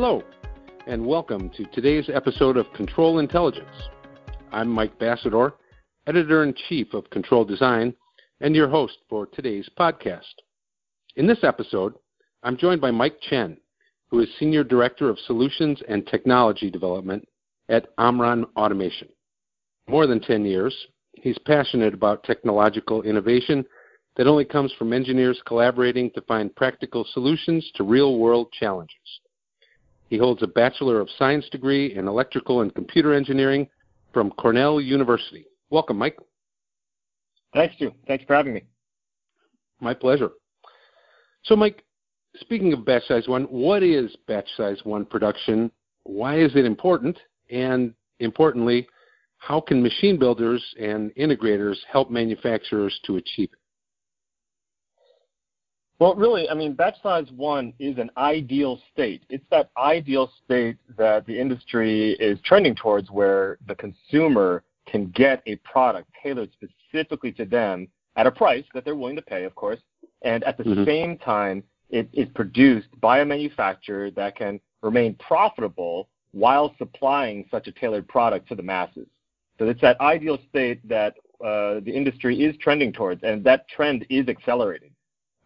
Hello, and welcome to today's episode of Control Intelligence. I'm Mike Bacidore, editor in chief of Control Design, and your host for today's podcast. In this episode, I'm joined by Mike Chen, who is Senior Director of Solutions and Technology Development at Omron Automation. More than 10 years, he's passionate about technological innovation that only comes from engineers collaborating to find practical solutions to real world challenges. He holds a Bachelor of Science degree in Electrical and Computer Engineering from Cornell University. Welcome, Mike. Thanks, Stu. Thanks for having me. My pleasure. So, Mike, speaking of batch size one, what is batch size one production? Why is it important? And importantly, how can machine builders and integrators help manufacturers to achieve it? Well, really, I mean, batch size one is an ideal state. It's that ideal state that the industry is trending towards where the consumer can get a product tailored specifically to them at a price that they're willing to pay, of course, and at the mm-hmm. same time, it is produced by a manufacturer that can remain profitable while supplying such a tailored product to the masses. So it's that ideal state that uh, the industry is trending towards, and that trend is accelerating.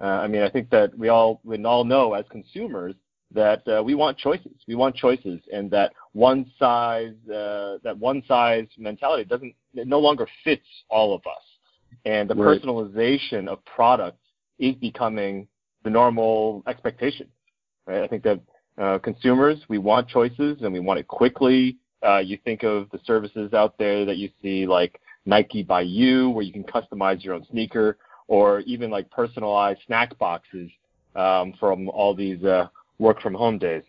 Uh, I mean, I think that we all we all know as consumers that uh, we want choices. We want choices, and that one size uh, that one size mentality doesn't it no longer fits all of us. And the right. personalization of products is becoming the normal expectation. Right? I think that uh, consumers we want choices and we want it quickly. Uh, you think of the services out there that you see like Nike by You, where you can customize your own sneaker or even like personalized snack boxes um, from all these uh, work from home days.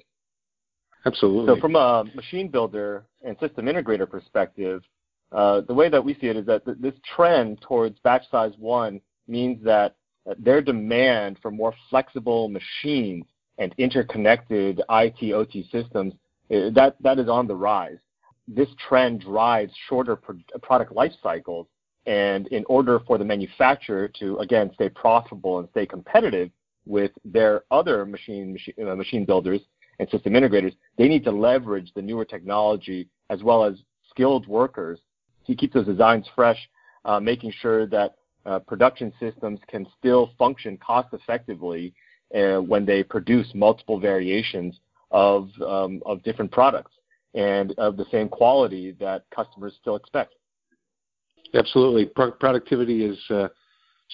Absolutely. So, from a machine builder and system integrator perspective, uh, the way that we see it is that th- this trend towards batch size one means that their demand for more flexible machines and interconnected IT OT systems uh, that that is on the rise. This trend drives shorter pro- product life cycles and in order for the manufacturer to, again, stay profitable and stay competitive with their other machine, machine, uh, machine builders and system integrators, they need to leverage the newer technology as well as skilled workers to keep those designs fresh, uh, making sure that uh, production systems can still function cost effectively uh, when they produce multiple variations of, um, of different products and of the same quality that customers still expect. Absolutely. Pro- productivity is uh,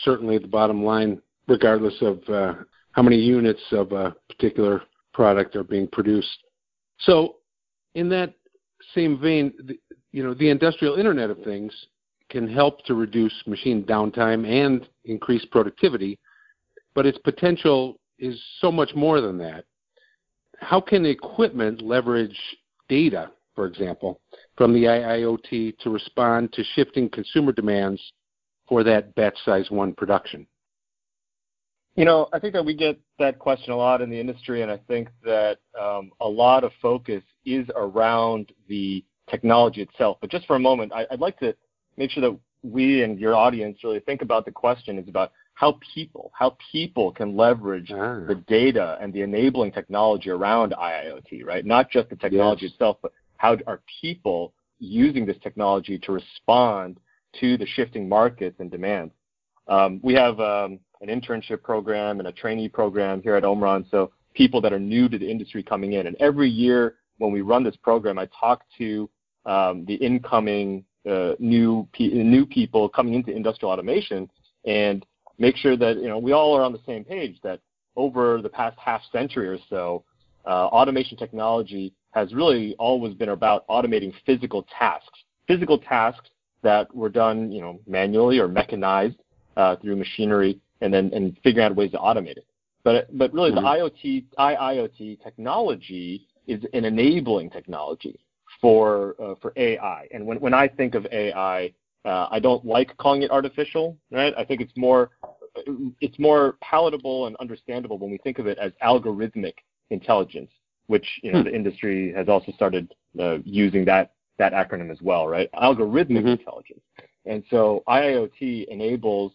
certainly the bottom line, regardless of uh, how many units of a particular product are being produced. So, in that same vein, the, you know, the industrial Internet of Things can help to reduce machine downtime and increase productivity, but its potential is so much more than that. How can equipment leverage data for example, from the IIoT to respond to shifting consumer demands for that batch size one production? You know, I think that we get that question a lot in the industry, and I think that um, a lot of focus is around the technology itself. But just for a moment, I, would like to make sure that we and your audience really think about the question is about how people, how people can leverage ah. the data and the enabling technology around IIoT, right? Not just the technology yes. itself, but how are people using this technology to respond to the shifting markets and demands? Um, we have um, an internship program and a trainee program here at Omron, so people that are new to the industry coming in. And every year when we run this program, I talk to um, the incoming uh, new pe- new people coming into industrial automation and make sure that you know we all are on the same page that over the past half century or so, uh, automation technology has really always been about automating physical tasks, physical tasks that were done, you know, manually or mechanized uh, through machinery, and then and figuring out ways to automate it. But but really, mm-hmm. the IoT IIoT technology is an enabling technology for uh, for AI. And when when I think of AI, uh, I don't like calling it artificial, right? I think it's more it's more palatable and understandable when we think of it as algorithmic intelligence which you know hmm. the industry has also started uh, using that that acronym as well, right? Algorithmic mm-hmm. intelligence. And so IIoT enables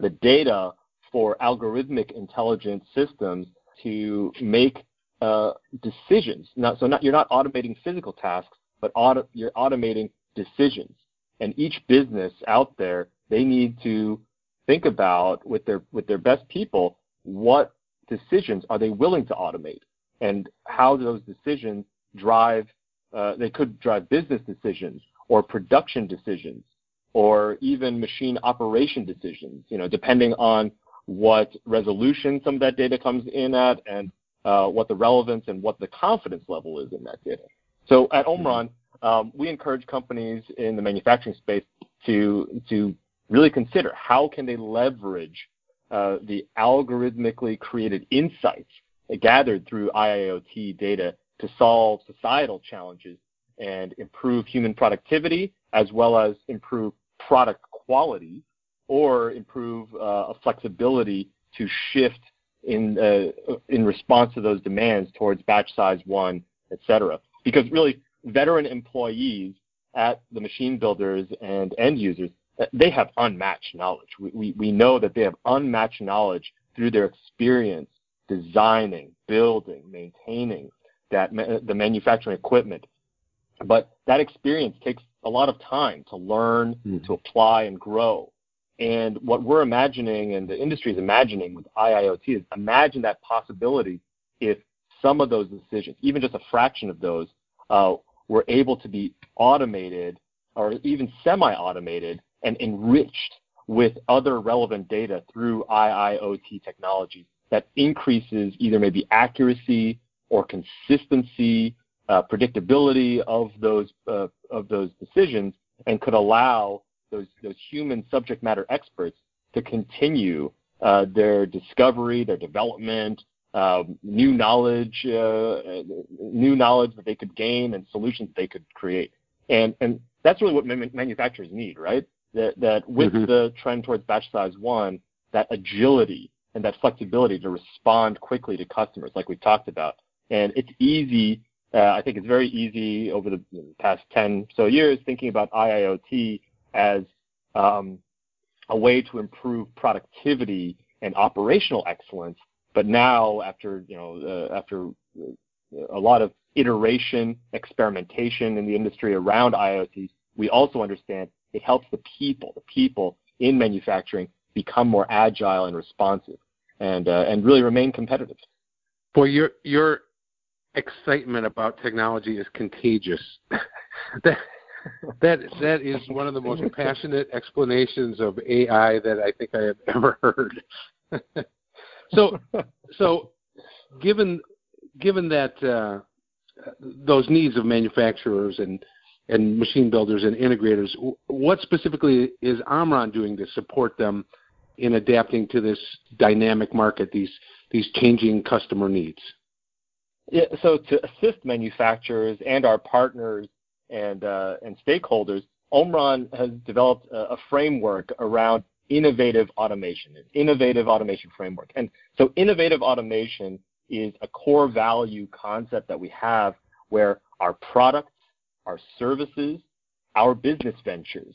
the data for algorithmic intelligence systems to make uh, decisions. Not, so not, you're not automating physical tasks, but auto, you're automating decisions. And each business out there, they need to think about with their with their best people what decisions are they willing to automate and how those decisions drive uh, they could drive business decisions or production decisions or even machine operation decisions you know depending on what resolution some of that data comes in at and uh, what the relevance and what the confidence level is in that data so at mm-hmm. omron um, we encourage companies in the manufacturing space to to really consider how can they leverage uh, the algorithmically created insights gathered through IIoT data to solve societal challenges and improve human productivity as well as improve product quality or improve uh, a flexibility to shift in uh, in response to those demands towards batch size one, et cetera. Because really, veteran employees at the machine builders and end users they have unmatched knowledge. We, we, we know that they have unmatched knowledge through their experience designing, building, maintaining that the manufacturing equipment. But that experience takes a lot of time to learn, mm-hmm. to apply, and grow. And what we're imagining, and the industry is imagining with IIoT, is imagine that possibility if some of those decisions, even just a fraction of those, uh, were able to be automated or even semi-automated and enriched with other relevant data through IIoT technologies that increases either maybe accuracy or consistency, uh, predictability of those uh, of those decisions, and could allow those those human subject matter experts to continue uh, their discovery, their development, um, new knowledge, uh, new knowledge that they could gain, and solutions they could create. And and that's really what manufacturers need, right? that, that with mm-hmm. the trend towards batch size one, that agility and that flexibility to respond quickly to customers, like we've talked about. And it's easy. Uh, I think it's very easy over the past 10 so years thinking about IIoT as um, a way to improve productivity and operational excellence. But now, after you know, uh, after uh, a lot of iteration, experimentation in the industry around IoT, we also understand it helps the people, the people in manufacturing become more agile and responsive and, uh, and really remain competitive. Boy, your, your excitement about technology is contagious. that, that, that is one of the most passionate explanations of AI that I think I have ever heard. so, so given, given that uh, those needs of manufacturers and and machine builders and integrators. What specifically is Omron doing to support them in adapting to this dynamic market, these these changing customer needs? Yeah, so to assist manufacturers and our partners and uh, and stakeholders, Omron has developed a, a framework around innovative automation, an innovative automation framework. And so innovative automation is a core value concept that we have where our products our services, our business ventures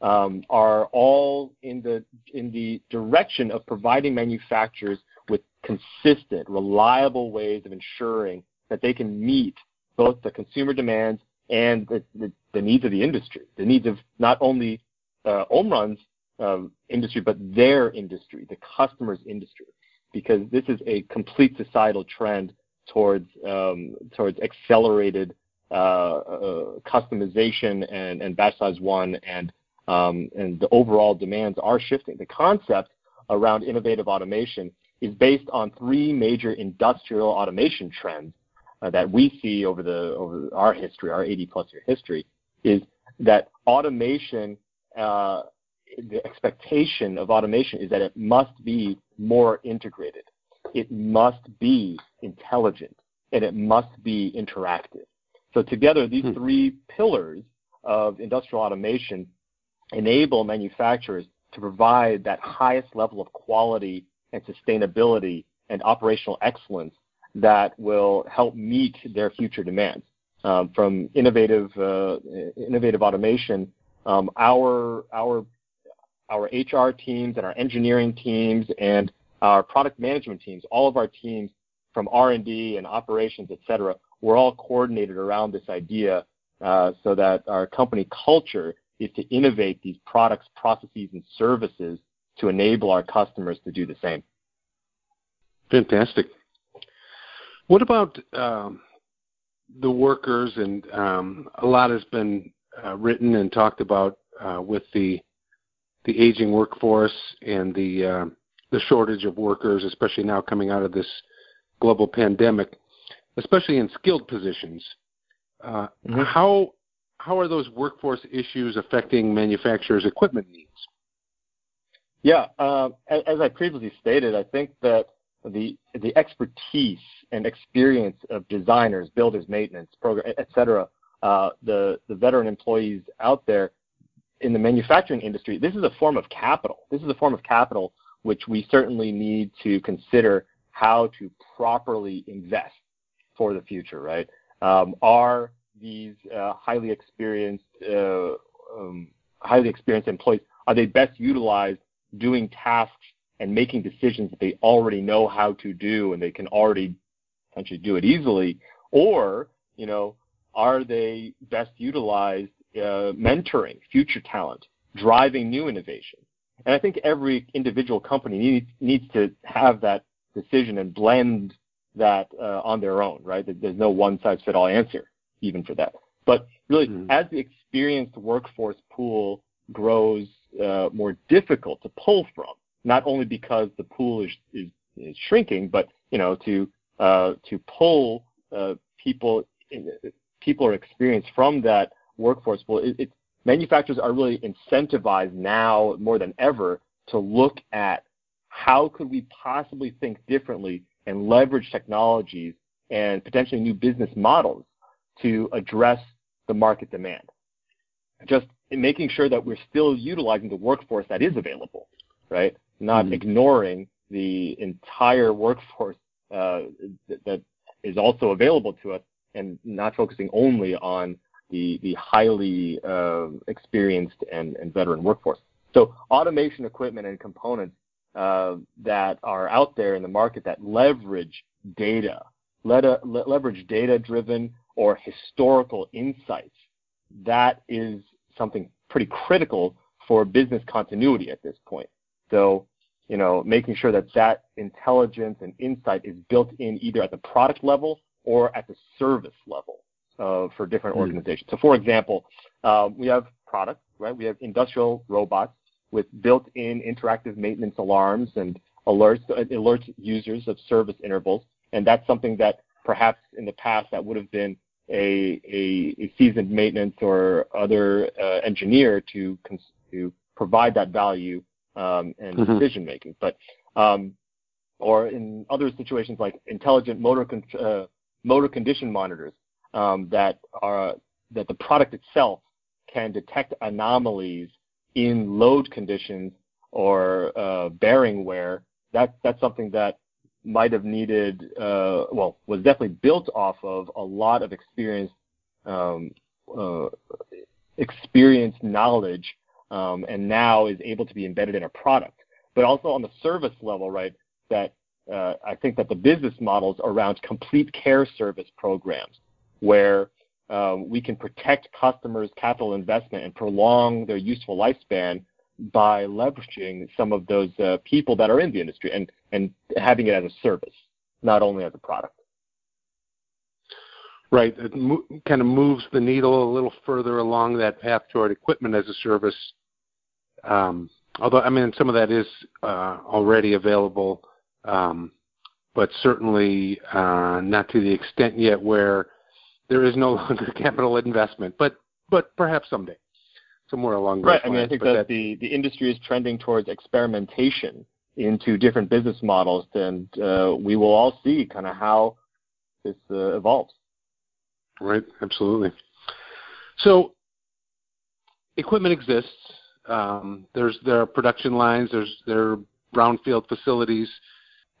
um, are all in the in the direction of providing manufacturers with consistent, reliable ways of ensuring that they can meet both the consumer demands and the, the, the needs of the industry, the needs of not only uh, Omron's um, industry, but their industry, the customer's industry, because this is a complete societal trend towards um, towards accelerated uh, uh, customization and, and batch size one and um, and the overall demands are shifting. The concept around innovative automation is based on three major industrial automation trends uh, that we see over the over our history, our 80 plus year history, is that automation. Uh, the expectation of automation is that it must be more integrated, it must be intelligent, and it must be interactive. So together, these hmm. three pillars of industrial automation enable manufacturers to provide that highest level of quality and sustainability and operational excellence that will help meet their future demands. Um, from innovative uh, innovative automation, um, our our our HR teams and our engineering teams and our product management teams, all of our teams from R&D and operations, et cetera, we're all coordinated around this idea uh, so that our company culture is to innovate these products, processes, and services to enable our customers to do the same. Fantastic. What about um, the workers? And um, a lot has been uh, written and talked about uh, with the the aging workforce and the uh, the shortage of workers, especially now coming out of this global pandemic, especially in skilled positions. Uh, mm-hmm. How how are those workforce issues affecting manufacturers' equipment needs? Yeah, uh, as, as I previously stated, I think that the the expertise and experience of designers, builders, maintenance, program, et cetera, uh, the the veteran employees out there in the manufacturing industry, this is a form of capital. This is a form of capital which we certainly need to consider how to properly invest for the future. Right? Um, these uh, highly experienced uh, um, highly experienced employees are they best utilized doing tasks and making decisions that they already know how to do and they can already essentially do it easily, or you know, are they best utilized uh, mentoring future talent, driving new innovation? And I think every individual company needs needs to have that decision and blend that uh, on their own, right? There's no one size fit all answer even for that. But really, mm-hmm. as the experienced workforce pool grows uh, more difficult to pull from, not only because the pool is, is, is shrinking, but you know to uh, to pull uh, people people are experienced from that workforce pool. It, it, manufacturers are really incentivized now more than ever to look at how could we possibly think differently and leverage technologies and potentially new business models to address the market demand. Just making sure that we're still utilizing the workforce that is available, right? not mm-hmm. ignoring the entire workforce uh, that, that is also available to us and not focusing only on the, the highly uh, experienced and, and veteran workforce. So automation equipment and components uh, that are out there in the market that leverage data, le- leverage data-driven or historical insights, that is something pretty critical for business continuity at this point. So you know, making sure that that intelligence and insight is built in either at the product level or at the service level uh, for different mm organizations. So, for example, uh, we have products, right? We have industrial robots with built-in interactive maintenance alarms and alerts uh, alerts users of service intervals, and that's something that perhaps in the past that would have been a, a, a seasoned maintenance or other uh, engineer to cons- to provide that value um, and mm-hmm. decision making. But um, or in other situations like intelligent motor con- uh, motor condition monitors um, that are that the product itself can detect anomalies in load conditions or uh, bearing wear. That that's something that might have needed uh, well was definitely built off of a lot of experience um, uh, experienced knowledge um, and now is able to be embedded in a product. But also on the service level, right, that uh, I think that the business models around complete care service programs where um, we can protect customers' capital investment and prolong their useful lifespan by leveraging some of those uh, people that are in the industry and, and having it as a service, not only as a product. Right. It mo- kind of moves the needle a little further along that path toward equipment as a service um, although I mean some of that is uh, already available, um, but certainly uh, not to the extent yet where there is no longer capital investment. But but perhaps someday, somewhere along right. I mean, I think that, that the the industry is trending towards experimentation into different business models, and uh, we will all see kind of how this uh, evolves. Right. Absolutely. So equipment exists um, there's there are production lines, there's there are brownfield facilities,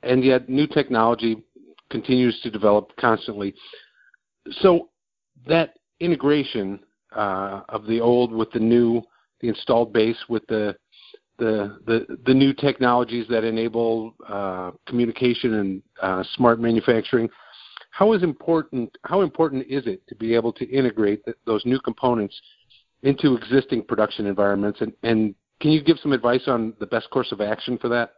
and yet new technology continues to develop constantly. So that integration of the old with the new, the installed base with the the the, the new technologies that enable uh, communication and uh, smart manufacturing. How is important? How important is it to be able to integrate th- those new components into existing production environments? And, and can you give some advice on the best course of action for that?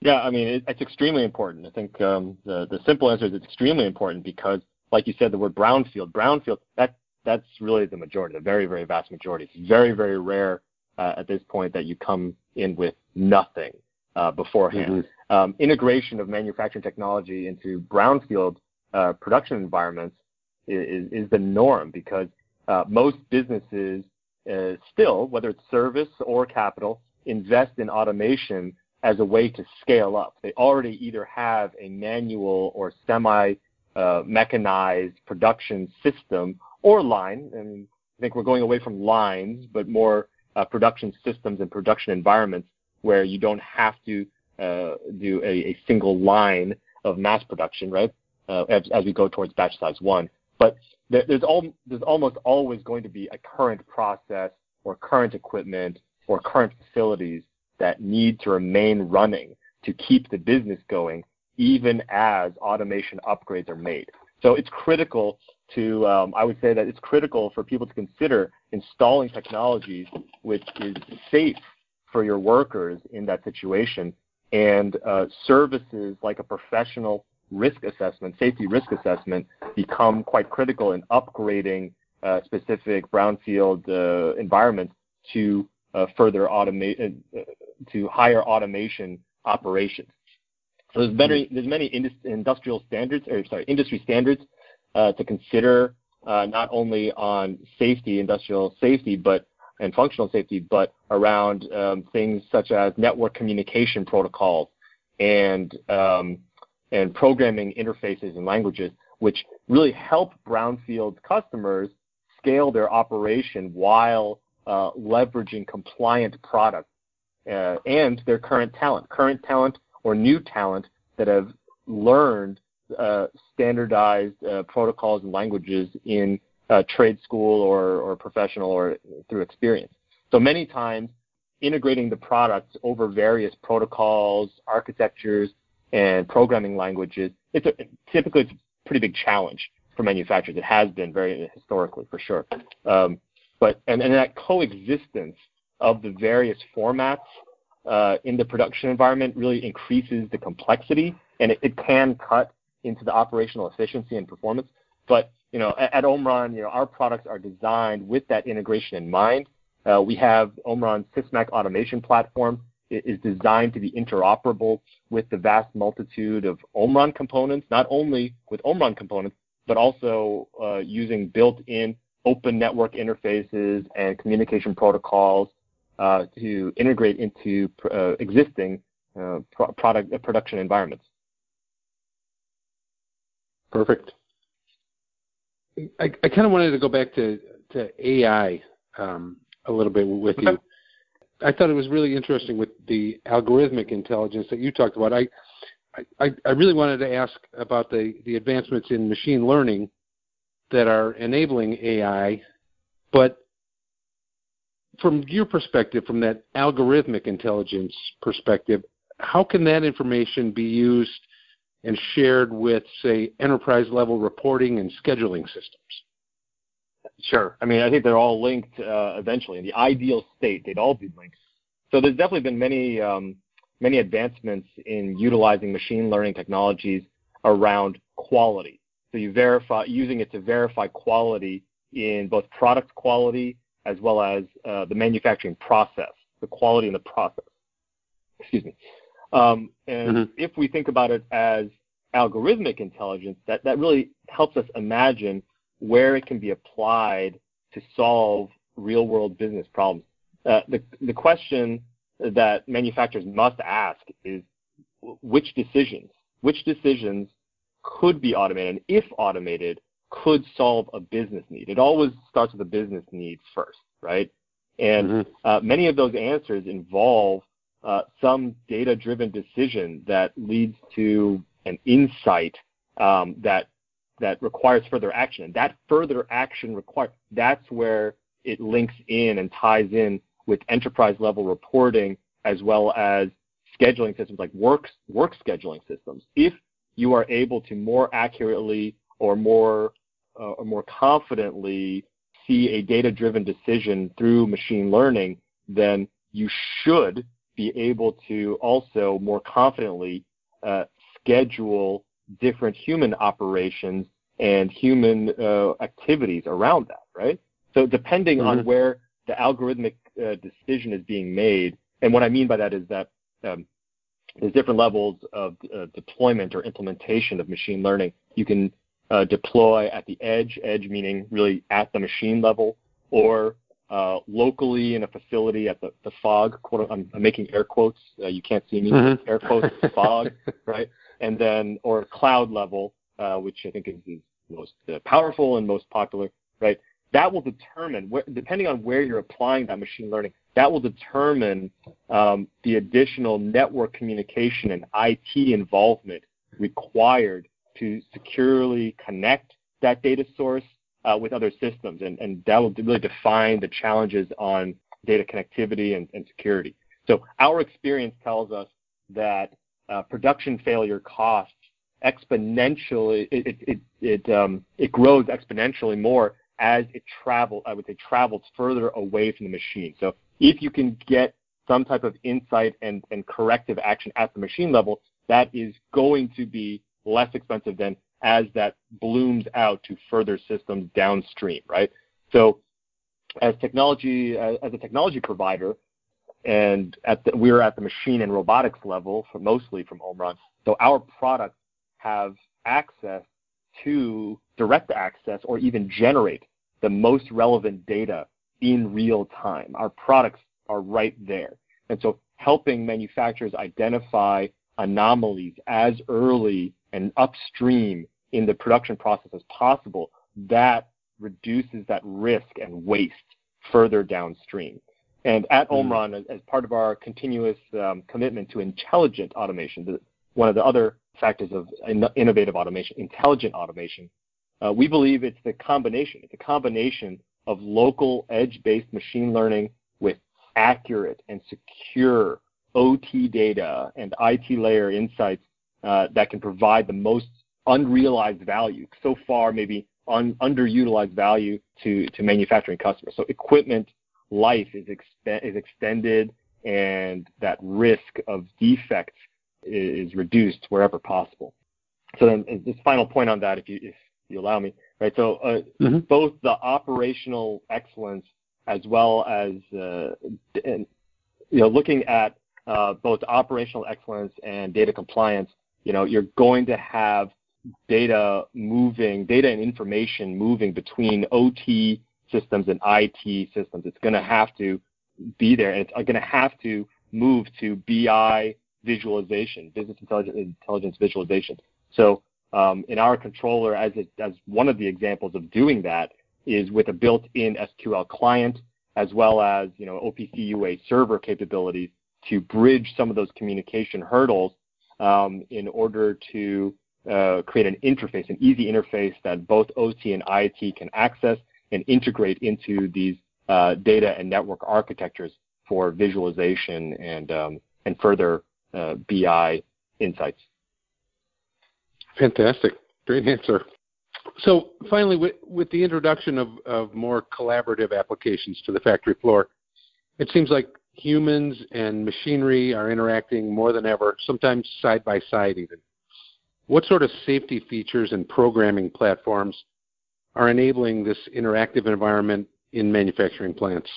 Yeah, I mean, it, it's extremely important. I think um, the the simple answer is it's extremely important because, like you said, the word brownfield, brownfield, that that's really the majority, the very very vast majority. It's very very rare uh, at this point that you come in with nothing uh, beforehand. Mm-hmm. Um, integration of manufacturing technology into brownfield uh, production environments is, is the norm because uh, most businesses uh, still, whether it's service or capital, invest in automation as a way to scale up. They already either have a manual or semi uh, mechanized production system or line. And I think we're going away from lines, but more uh, production systems and production environments where you don't have to uh, do a, a, single line of mass production, right? Uh, as, as, we go towards batch size one. But there, there's, there's almost always going to be a current process or current equipment or current facilities that need to remain running to keep the business going, even as automation upgrades are made. So it's critical to, um, I would say that it's critical for people to consider installing technologies which is safe for your workers in that situation and uh, services like a professional risk assessment, safety risk assessment, become quite critical in upgrading uh, specific brownfield uh, environments to uh, further automate uh, to higher automation operations. So there's many mm-hmm. there's many industrial standards or sorry industry standards uh, to consider uh, not only on safety, industrial safety, but and functional safety, but around um, things such as network communication protocols and um, and programming interfaces and languages, which really help brownfield customers scale their operation while uh, leveraging compliant products uh, and their current talent, current talent or new talent that have learned uh, standardized uh, protocols and languages in uh, trade school or, or professional or through experience. So many times, integrating the products over various protocols, architectures, and programming languages, it's a, typically it's a pretty big challenge for manufacturers. It has been very historically, for sure. Um, but and, and that coexistence of the various formats uh, in the production environment really increases the complexity, and it, it, can cut into the operational efficiency and performance. But you know, at, at Omron, you know, our products are designed with that integration in mind. Uh, we have Omron Sysmac automation platform. It is designed to be interoperable with the vast multitude of Omron components, not only with Omron components, but also uh, using built-in open network interfaces and communication protocols to integrate into uh, existing uh, pro- product uh, production environments. Perfect. I, I kind of wanted to go back to, to AI um, a little bit with you. I thought it was really interesting with the algorithmic intelligence that you talked about. I, I, I really wanted to ask about the, the advancements in machine learning that are enabling AI, but from your perspective, from that algorithmic intelligence perspective, how can that information be used and shared with, say, enterprise level reporting and scheduling systems? Sure. I mean, I think they're all linked uh, eventually. In the ideal state, they'd all be linked. So there's definitely been many um, many advancements in utilizing machine learning technologies around quality. So you verify using it to verify quality in both product quality as well as uh, the manufacturing process, the quality in the process. Excuse me. Um, and mm-hmm. if we think about it as algorithmic intelligence, that, that really helps us imagine where it can be applied to solve real world business problems. Uh, the, the question that manufacturers must ask is which decisions, which decisions could be automated, and if automated, could solve a business need. It always starts with a business need first, right? And mm-hmm. uh, many of those answers involve uh, some data-driven decision that leads to an insight um, that that requires further action. And that further action requires that's where it links in and ties in with enterprise level reporting as well as scheduling systems like work work scheduling systems. If you are able to more accurately or more uh, or more confidently see a data-driven decision through machine learning, then you should be able to also more confidently uh, schedule different human operations and human uh, activities around that, right? So depending mm-hmm. on where the algorithmic uh, decision is being made, and what I mean by that is that um, there's different levels of uh, deployment or implementation of machine learning. You can uh, deploy at the edge, edge meaning really at the machine level, or uh, locally in a facility at the, the fog. Quote, I'm, I'm making air quotes. Uh, you can't see me. Mm-hmm. Air quotes fog, right? And then or cloud level, uh, which I think is, is most uh, powerful and most popular, right? That will determine, where, depending on where you're applying that machine learning, that will determine um, the additional network communication and IT involvement required to securely connect that data source uh, with other systems, and, and that will really define the challenges on data connectivity and, and security. So our experience tells us that uh, production failure costs exponentially it it it um, it grows exponentially more as it travels. I would say travels further away from the machine. So if you can get some type of insight and, and corrective action at the machine level, that is going to be less expensive than as that blooms out to further systems downstream, right? So as technology, as, as a technology provider, and at the, we're at the machine and robotics level, for mostly from Omron. So our products have access to direct access or even generate the most relevant data in real time. Our products are right there. And so helping manufacturers identify anomalies as early and upstream in the production process as possible, that reduces that risk and waste further downstream. And at mm-hmm. Omron, as, as, part of our continuous um, commitment to intelligent automation, the, one of the other factors of in, innovative automation, intelligent automation, uh, we believe it's the combination. It's a combination of local edge-based machine learning with accurate and secure OT data and IT layer insights uh, that can provide the most unrealized value. So far, maybe un- underutilized value to, to manufacturing customers. So equipment life is, is extended and that risk of defects is, is reduced wherever possible. So then this final point on that, if you, if you allow me, right? So uh, mm-hmm. both the operational excellence as well as uh, and, you know looking at uh, both operational excellence and data compliance, you know you're going to have data moving, data and information moving between OT systems and IT systems. It's going to have to be there, and it's going to have to move to BI visualization, business intelligence, intelligence visualization. So um, in our controller, as, it, as one of the examples of doing that, is with a built-in SQL client as well as you know OPC UA server capabilities to bridge some of those communication hurdles um, in order to uh, create an interface, an easy interface that both OT and IT can access and integrate into these uh, data and network architectures for visualization and um, and further uh, BI insights. Fantastic. Great answer. So finally, with, with the introduction of, of more collaborative applications to the factory floor, it seems like humans and machinery are interacting more than ever, sometimes side by side even. What sort of safety features and programming platforms are enabling this interactive environment in manufacturing plants?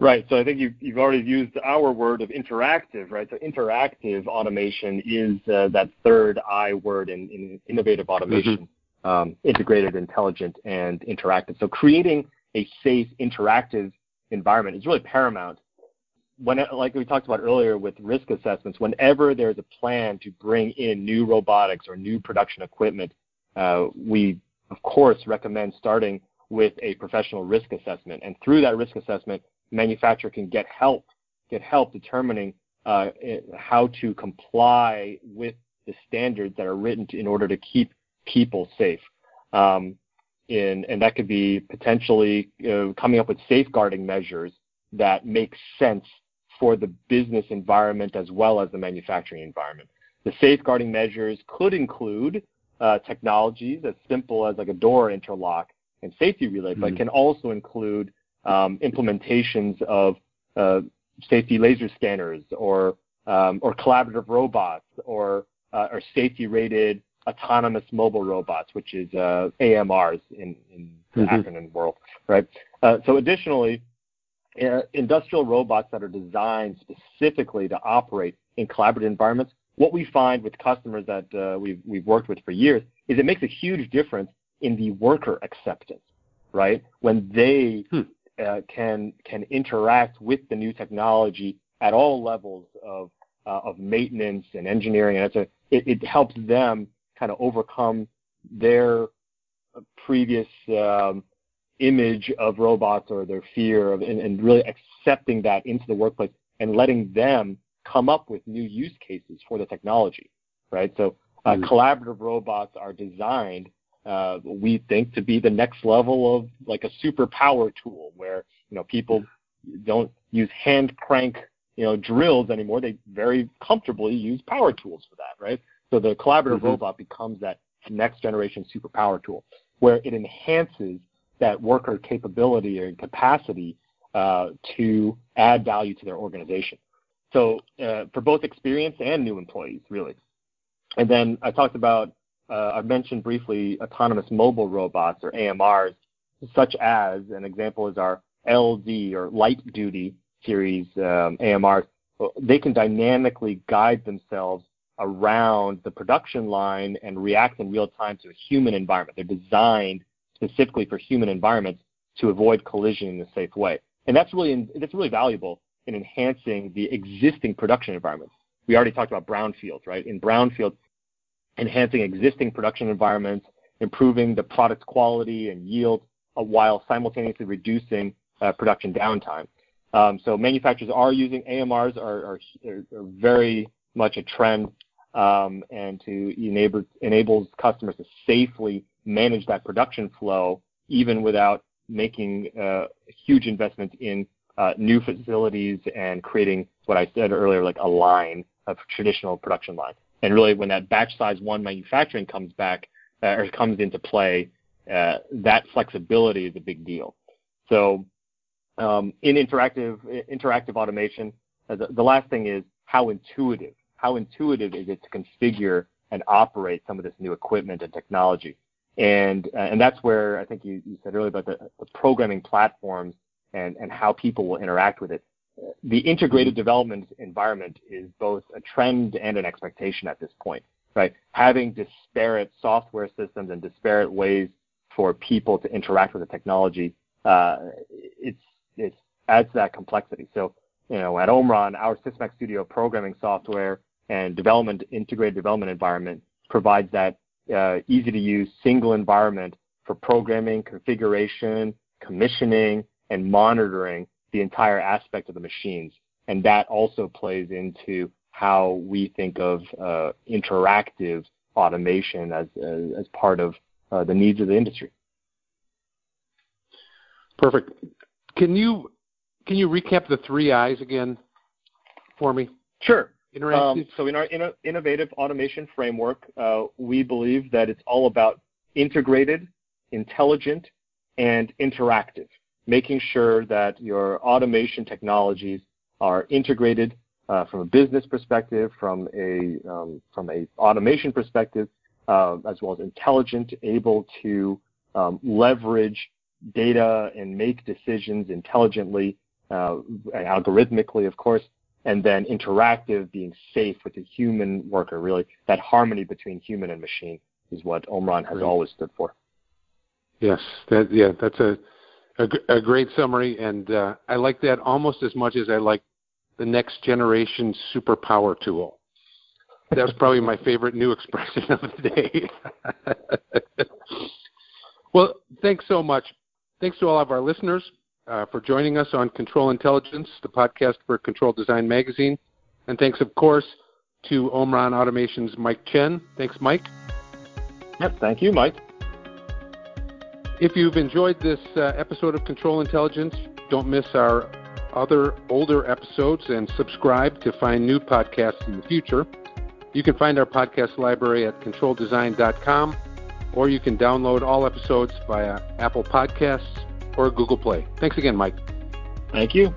Right. So I think you've, you've already used our word of interactive, right? So interactive automation is uh, that third I word in, in innovative automation, mm-hmm. um, integrated, intelligent, and interactive. So creating a safe, interactive environment is really paramount. When, like we talked about earlier with risk assessments, whenever there's a plan to bring in new robotics or new production equipment, uh, we of course recommend starting with a professional risk assessment. And through that risk assessment, manufacturer can get help get help determining uh, how to comply with the standards that are written to, in order to keep people safe. Um, in, and that could be potentially uh, coming up with safeguarding measures that make sense for the business environment as well as the manufacturing environment. The safeguarding measures could include uh, technologies as simple as like a door interlock and safety relay, mm-hmm. but can also include um, implementations of uh, safety laser scanners or um, or collaborative robots or uh, or safety rated autonomous mobile robots, which is uh, AMRs in, in the mm-hmm. acronym world, right? Uh, so additionally, uh, industrial robots that are designed specifically to operate in collaborative environments, what we find with customers that uh, we've, we've worked with for years is it makes a huge difference in the worker acceptance, right? When they hmm. uh, can can interact with the new technology at all levels of uh, of maintenance and engineering, and it's a, it, it helps them kind of overcome their previous um, image of robots or their fear of, and, and really accepting that into the workplace and letting them come up with new use cases for the technology, right? So uh, mm collaborative robots are designed, uh, we think, to be the next level of like a super power tool where you know people don't use hand crank you know drills anymore. They very comfortably use power tools for that, right? So the collaborative mm-hmm. robot becomes that next generation superpower tool where it enhances that worker capability and capacity uh, to add value to their organization. So uh, for both experienced and new employees, really. And then I talked about, uh, I mentioned briefly autonomous mobile robots or AMRs, such as an example is our LD or light duty series um, AMRs. They can dynamically guide themselves around the production line and react in real time to a human environment. They're designed specifically for human environments to avoid collision in a safe way. And that's really that's really valuable in enhancing the existing production environments. We already talked about brownfields, right? In brownfields, enhancing existing production environments, improving the product quality and yield uh, while simultaneously reducing uh, production downtime. Um, so manufacturers are using AMRs are, are, are very much a trend um, and to enable enables customers to safely manage that production flow even without making uh, huge investments in uh, new facilities and creating what I said earlier, like a line, of traditional production line. And really, when that batch size one manufacturing comes back uh, or comes into play, uh, that flexibility is a big deal. So, um, in interactive interactive automation, uh, the, the last thing is how intuitive how intuitive is it to configure and operate some of this new equipment and technology? And, uh, and that's where I think you, you said earlier about the, the programming platforms and, and how people will interact with it. The integrated development environment is both a trend and an expectation at this point, right? Having disparate software systems and disparate ways for people to interact with the technology, uh, it's, it's adds that complexity. So, you know, at Omron, our Sysmac Studio programming software and development integrated development environment provides that uh, easy to use single environment for programming, configuration, commissioning, and monitoring the entire aspect of the machines. And that also plays into how we think of uh, interactive automation as, as, as part of uh, the needs of the industry. Perfect. Can you can you recap the three I's again for me? Sure. Um, so in our in innovative automation framework, uh, we believe that it's all about integrated, intelligent, and interactive, making sure that your automation technologies are integrated uh, from a business perspective, from a um, from a automation perspective, uh, as well as intelligent, able to um, leverage data and make decisions intelligently, uh, algorithmically, of course, and then interactive being safe with the human worker. Really, that harmony between human and machine is what Omron has always stood for. Yes, that yeah, that's a a, a great summary, and uh, I like that almost as much as I like the next generation superpower tool. That's probably my favorite new expression of the day. well, thanks so much. Thanks to all of our listeners uh, for joining us on Control Intelligence, the podcast for Control Design Magazine. And thanks, of course, to Omron Automation's Mike Chen. Thanks, Mike. Yep, thank you, Mike. If you've enjoyed this uh, episode of Control Intelligence, don't miss our other older episodes and subscribe to find new podcasts in the future. You can find our podcast library at controldesign.com or you can download all episodes via Apple Podcasts or Google Play. Thanks again, Mike. Thank you.